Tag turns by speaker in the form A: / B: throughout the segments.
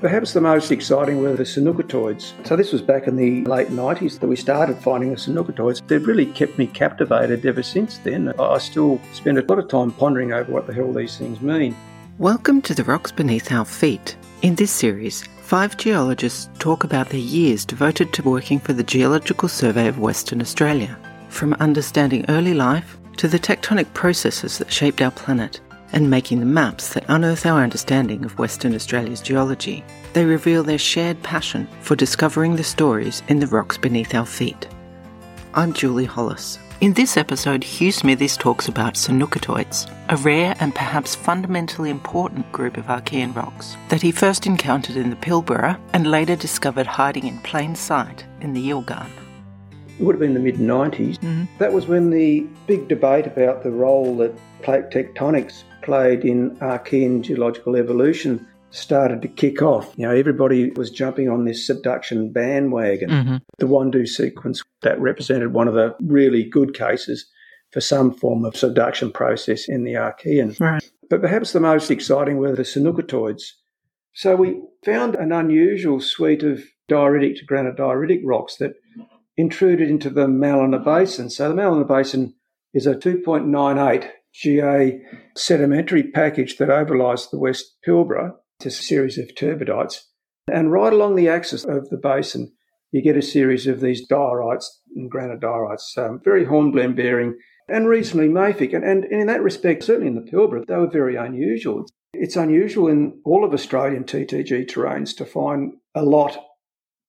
A: Perhaps the most exciting were the sanukitoids. So this was back in the late 90s that we started finding the sanukitoids. They've really kept me captivated ever since then. I still spend a lot of time pondering over what the hell these things mean.
B: Welcome to the rocks beneath our feet. In this series, five geologists talk about their years devoted to working for the Geological Survey of Western Australia. From understanding early life to the tectonic processes that shaped our planet and making the maps that unearth our understanding of Western Australia's geology. They reveal their shared passion for discovering the stories in the rocks beneath our feet. I'm Julie Hollis. In this episode, Hugh Smithies talks about sanukitoids, a rare and perhaps fundamentally important group of Archean rocks that he first encountered in the Pilbara and later discovered hiding in plain sight in the Yilgarn.
A: It would have been the mid 90s. Mm-hmm. That was when the big debate about the role that plate tectonics played in Archean geological evolution started to kick off. You know, everybody was jumping on this subduction bandwagon. Mm-hmm. The Whundo sequence that represented one of the really good cases for some form of subduction process in the Archean. Right. But perhaps the most exciting were the sanukitoids. So we found an unusual suite of dioritic to granodioritic rocks that intruded into the Mallina Basin. So the Mallina Basin is a 2.98 GA sedimentary package that overlies the West Pilbara. It's a series of turbidites. And right along the axis of the basin, you get a series of these diorites and granodiorites, um, very hornblende bearing and reasonably mafic. And, and in that respect, certainly in the Pilbara, they were very unusual. It's unusual in all of Australian TTG terrains to find a lot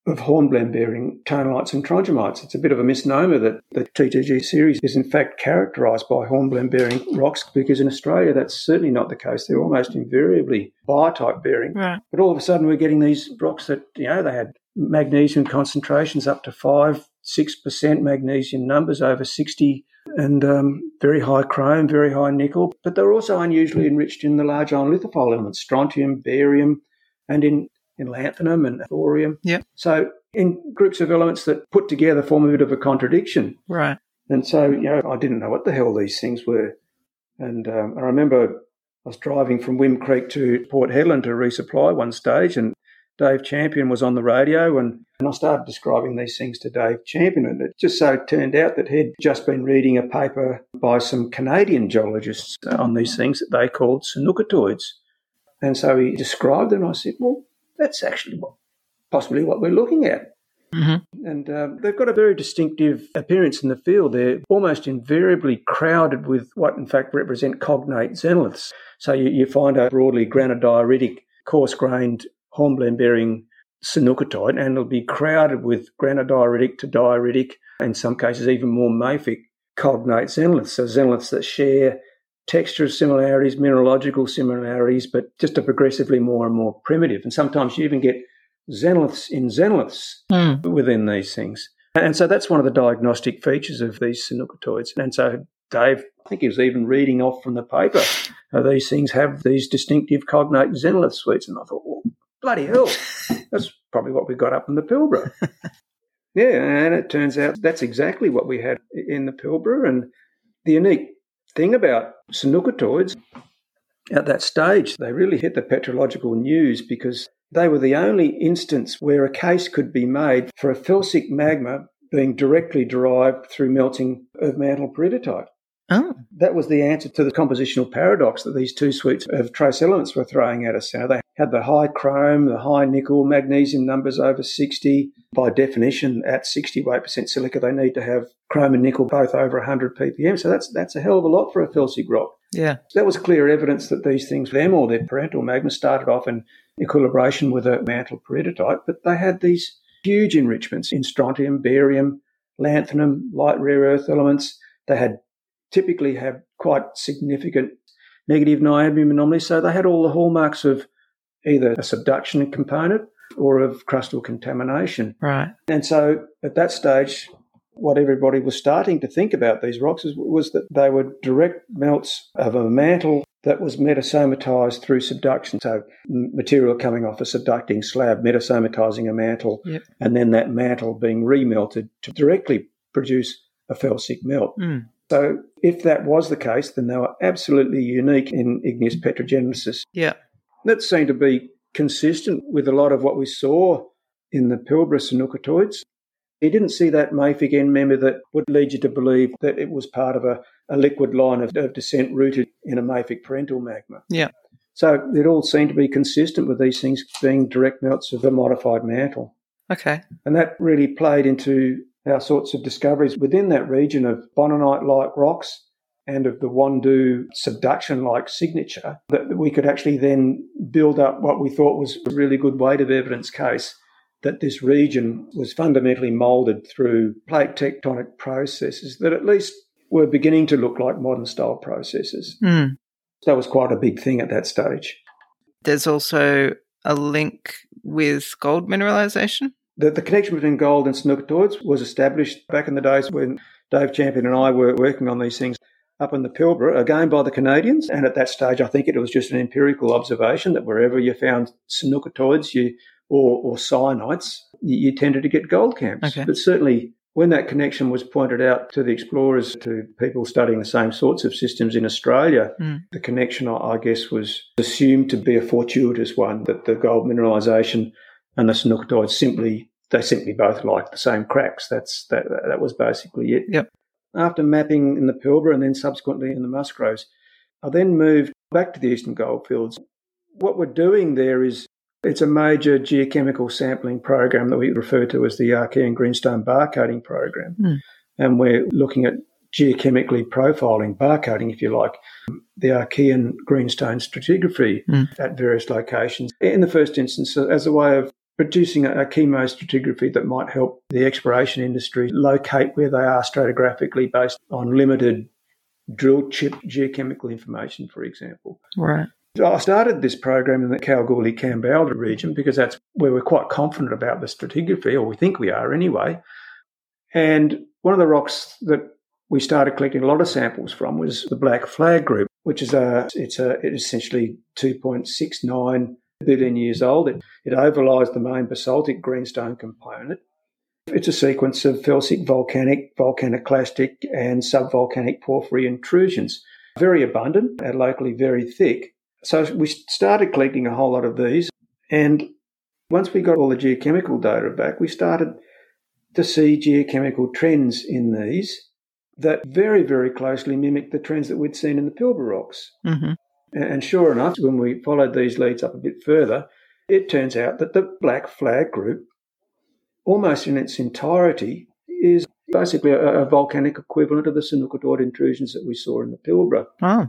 A: of hornblende bearing tonalites and trondhjemites. It's a bit of a misnomer that the TTG series is in fact characterised by hornblende bearing rocks because in Australia that's certainly not the case. They're almost invariably biotite bearing. Right. But all of a sudden we're getting these rocks that, you know, they had magnesium concentrations up to 5, 6% magnesium numbers over 60 and um, very high chrome, very high nickel. But they're also unusually enriched in the large ion lithophile elements, strontium, barium, and in in lanthanum and thorium.
B: Yeah.
A: So in groups of elements that put together form a bit of a contradiction.
B: Right.
A: And so, you know, I didn't know what the hell these things were. And um, I remember I was driving from Whim Creek to Port Hedland to resupply one stage, and Dave Champion was on the radio, and, and I started describing these things to Dave Champion. And it just so turned out that he'd just been reading a paper by some Canadian geologists on these things that they called sanukitoids. And so he described them. I said, Well, that's actually what, possibly what we're looking at. Mm-hmm. And um, they've got a very distinctive appearance in the field. They're almost invariably crowded with what, in fact, represent cognate xenoliths. So you, you find a broadly granodioritic, coarse grained, hornblende bearing sanukitoid, and it'll be crowded with granodioritic to dioritic, in some cases, even more mafic cognate xenoliths. So xenoliths that share texture similarities, mineralogical similarities, but just a progressively more and more primitive. And sometimes you even get xenoliths in xenoliths mm. within these things. And so that's one of the diagnostic features of these sanukitoids. And so Dave, I think he was even reading off from the paper, these things have these distinctive cognate xenolith suites. And I thought, well, bloody hell, that's probably what we got up in the Pilbara. yeah, and it turns out that's exactly what we had in the Pilbara. And the unique thing about sanukitoids at that stage, they really hit the petrological news because they were the only instance where a case could be made for a felsic magma being directly derived through melting of mantle peridotite. Oh. That was the answer to the compositional paradox that these two suites of trace elements were throwing at us. You know, they had the high chrome, the high nickel, magnesium numbers over 60. By definition, at 60 weight percent silica, they need to have chrome and nickel both over 100 ppm. So that's that's a hell of a lot for a felsic rock.
B: Yeah.
A: That was clear evidence that these things, them or their parental magma, started off in equilibration with a mantle peridotite, but they had these huge enrichments in strontium, barium, lanthanum, light rare earth elements. They had typically have quite significant negative niobium anomalies. So they had all the hallmarks of either a subduction component or of crustal contamination.
B: Right.
A: And so at that stage, what everybody was starting to think about these rocks was, was that they were direct melts of a mantle that was metasomatized through subduction. So material coming off a subducting slab, metasomatizing a mantle, yep. and then that mantle being remelted to directly produce a felsic melt. Mm. So if that was the case, then they were absolutely unique in igneous petrogenesis.
B: Yeah.
A: That seemed to be consistent with a lot of what we saw in the Pilbara sanukitoids. He didn't see that mafic end member that would lead you to believe that it was part of a, a liquid line of, of descent rooted in a mafic parental magma.
B: Yeah.
A: So it all seemed to be consistent with these things being direct melts of a modified mantle.
B: Okay.
A: And that really played into our sorts of discoveries within that region of boninite like rocks and of the Whundo subduction like signature that we could actually then build up what we thought was a really good weight of evidence case that this region was fundamentally moulded through plate tectonic processes that at least were beginning to look like modern style processes.
B: Mm.
A: That was quite a big thing at that stage.
B: There's also a link with gold mineralization.
A: The, the connection between gold and sanukitoids was established back in the days when Dave Champion and I were working on these things up in the Pilbara, again by the Canadians. And at that stage, I think it was just an empirical observation that wherever you found sanukitoids you, or, or cyanites, you, you, tended to get gold camps.
B: Okay.
A: But certainly when that connection was pointed out to the explorers, to people studying the same sorts of systems in Australia,
B: mm.
A: the connection, I guess, was assumed to be a fortuitous one, that the gold mineralisation and the sanukitoids simply, they simply both liked the same cracks. That's That, that was basically it.
B: Yep.
A: After mapping in the Pilbara and then subsequently in the Musgraves, I then moved back to the Eastern Goldfields. What we're doing there is it's a major geochemical sampling program that we refer to as the Archean Greenstone barcoding program.
B: Mm.
A: And we're looking at geochemically profiling, barcoding, if you like, the Archean greenstone stratigraphy
B: mm.
A: at various locations. In the first instance, as a way of producing a, a chemostratigraphy that might help the exploration industry locate where they are stratigraphically based on limited drill chip geochemical information, for example.
B: Right.
A: I started this program in the Kalgoorlie Kambalda region because that's where we're quite confident about the stratigraphy, or we think we are anyway. And one of the rocks that we started collecting a lot of samples from was the Black Flag group, which is a it's a it's essentially 2.69 billion years old. It, it overlies the main basaltic greenstone component. It's a sequence of felsic volcanic, volcaniclastic, and subvolcanic porphyry intrusions. Very abundant and locally very thick. So we started collecting a whole lot of these. And once we got all the geochemical data back, we started to see geochemical trends in these that very, very closely mimic the trends that we'd seen in the Pilbara rocks.
B: Mm-hmm.
A: And sure enough, when we followed these leads up a bit further, it turns out that the Black Flag group, almost in its entirety, is basically a, a volcanic equivalent of the sanukitoid intrusions that we saw in the Pilbara.
B: Oh.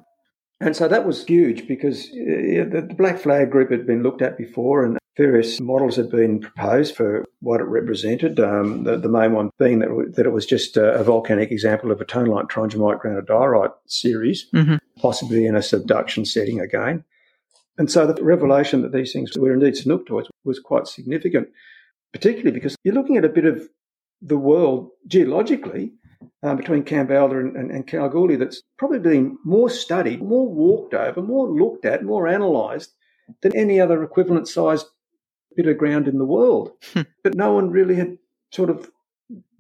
A: And so that was huge because uh, the Black Flag group had been looked at before and various models had been proposed for what it represented. Um, the, the, main one being that, that it was just a, a volcanic example of a tonalite trondhjemite granodiorite series,
B: mm-hmm.
A: possibly in a subduction setting again. And so the revelation that these things were indeed sanukitoids was quite significant, particularly because you're looking at a bit of the world geologically um, between Kambalda and, and, and, Kalgoorlie that's probably been more studied, more walked over, more looked at, more analysed than any other equivalent sized bit of ground in the world.
B: Hmm.
A: but no one really had sort of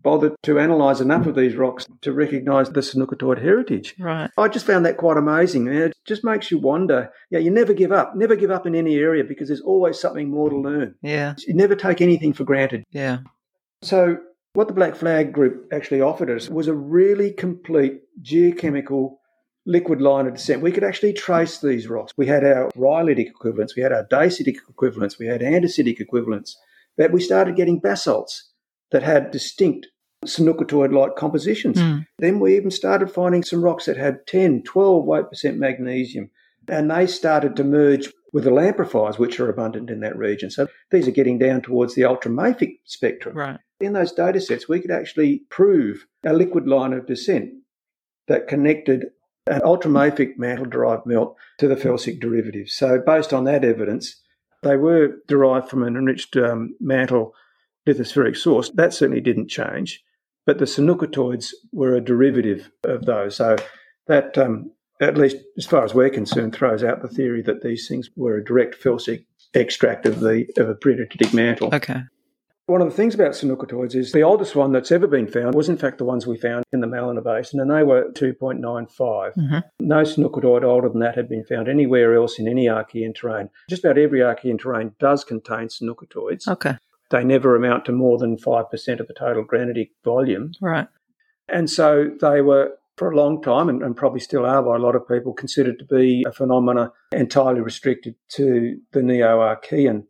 A: bothered to analyse enough of these rocks to recognise the sanukitoid heritage.
B: Right.
A: I just found that quite amazing. It just makes you wonder. Yeah, you never give up. Never give up in any area because there's always something more to learn.
B: Yeah.
A: You never take anything for granted.
B: Yeah.
A: So what the Black Flag group actually offered us was a really complete geochemical liquid line of descent. We could actually trace these rocks. We had our rhyolitic equivalents, we had our dacitic equivalents, we had andesitic equivalents. But we started getting basalts that had distinct sanukitoid like compositions.
B: Mm.
A: Then we even started finding some rocks that had 10, 12 weight percent magnesium. And they started to merge with the lamprophyres, which are abundant in that region. So these are getting down towards the ultramafic spectrum.
B: Right.
A: In those data sets, we could actually prove a liquid line of descent that connected an ultramafic mantle derived melt to the felsic derivatives. So, based on that evidence, they were derived from an enriched um, mantle lithospheric source. That certainly didn't change, but the sanukitoids were a derivative of those. So, that, um, at least as far as we're concerned, throws out the theory that these things were a direct felsic extract of the of a peridotitic mantle.
B: Okay.
A: One of the things about sanukitoids is the oldest one that's ever been found was in fact the ones we found in the Mallina Basin, and they were 2.95. Mm-hmm. No sanukitoid older than that had been found anywhere else in any Archean terrain. Just about every Archean terrain does contain sanukitoids.
B: Okay.
A: They never amount to more than 5% of the total granitic volume.
B: Right.
A: And so they were for a long time, and, and, probably still are by a lot of people, considered to be a phenomena entirely restricted to the Neo-Archean.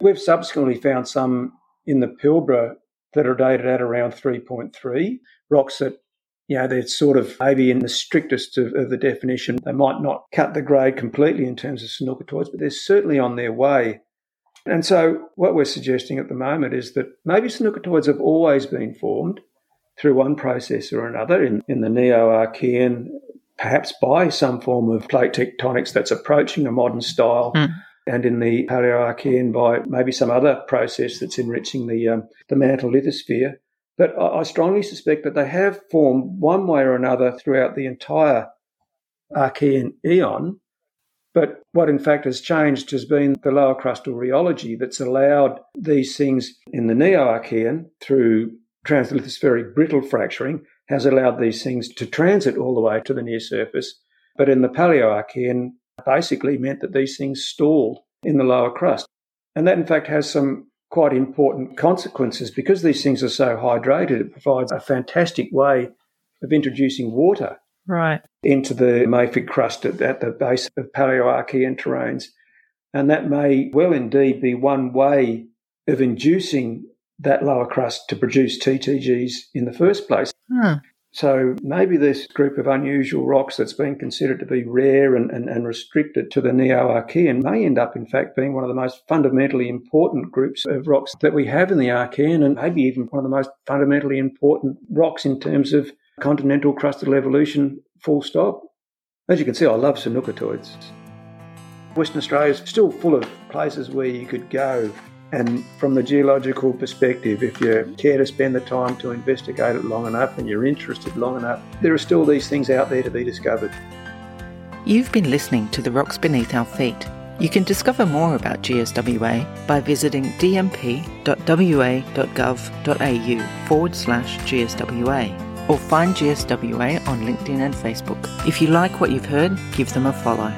A: We've subsequently found some in the Pilbara that are dated at around 3.3, rocks that, you know, they're sort of maybe in the strictest of, of the definition. They might not cut the grade completely in terms of sanukitoids, but they're certainly on their way. And so what we're suggesting at the moment is that maybe sanukitoids have always been formed through one process or another in, in the Neo-Archean, perhaps by some form of plate tectonics that's approaching a modern style. Mm and in the Paleoarchean by maybe some other process that's enriching the, um, the mantle lithosphere. But I strongly suspect that they have formed one way or another throughout the entire Archean eon. But what in fact has changed has been the lower crustal rheology that's allowed these things in the Neo-Archean through translithospheric brittle fracturing has allowed these things to transit all the way to the near surface. But in the Paleoarchean, basically meant that these things stalled in the lower crust. And that, in fact, has some quite important consequences because these things are so hydrated. It provides a fantastic way of introducing water
B: right
A: into the mafic crust at, at the base of Paleoarchean terrains. And that may well indeed be one way of inducing that lower crust to produce TTGs in the first place.
B: Hmm.
A: So maybe this group of unusual rocks that's been considered to be rare and, and, and restricted to the Neo-Archean may end up, in fact, being one of the most fundamentally important groups of rocks that we have in the Archean and maybe even one of the most fundamentally important rocks in terms of continental crustal evolution, full stop. As you can see, I love sanukitoids. Western Australia is still full of places where you could go and from the geological perspective, if you care to spend the time to investigate it long enough and you're interested long enough, there are still these things out there to be discovered.
B: You've been listening to The Rocks Beneath Our Feet. You can discover more about GSWA by visiting dmp.wa.gov.au forward slash GSWA or find GSWA on LinkedIn and Facebook. If you like what you've heard, give them a follow.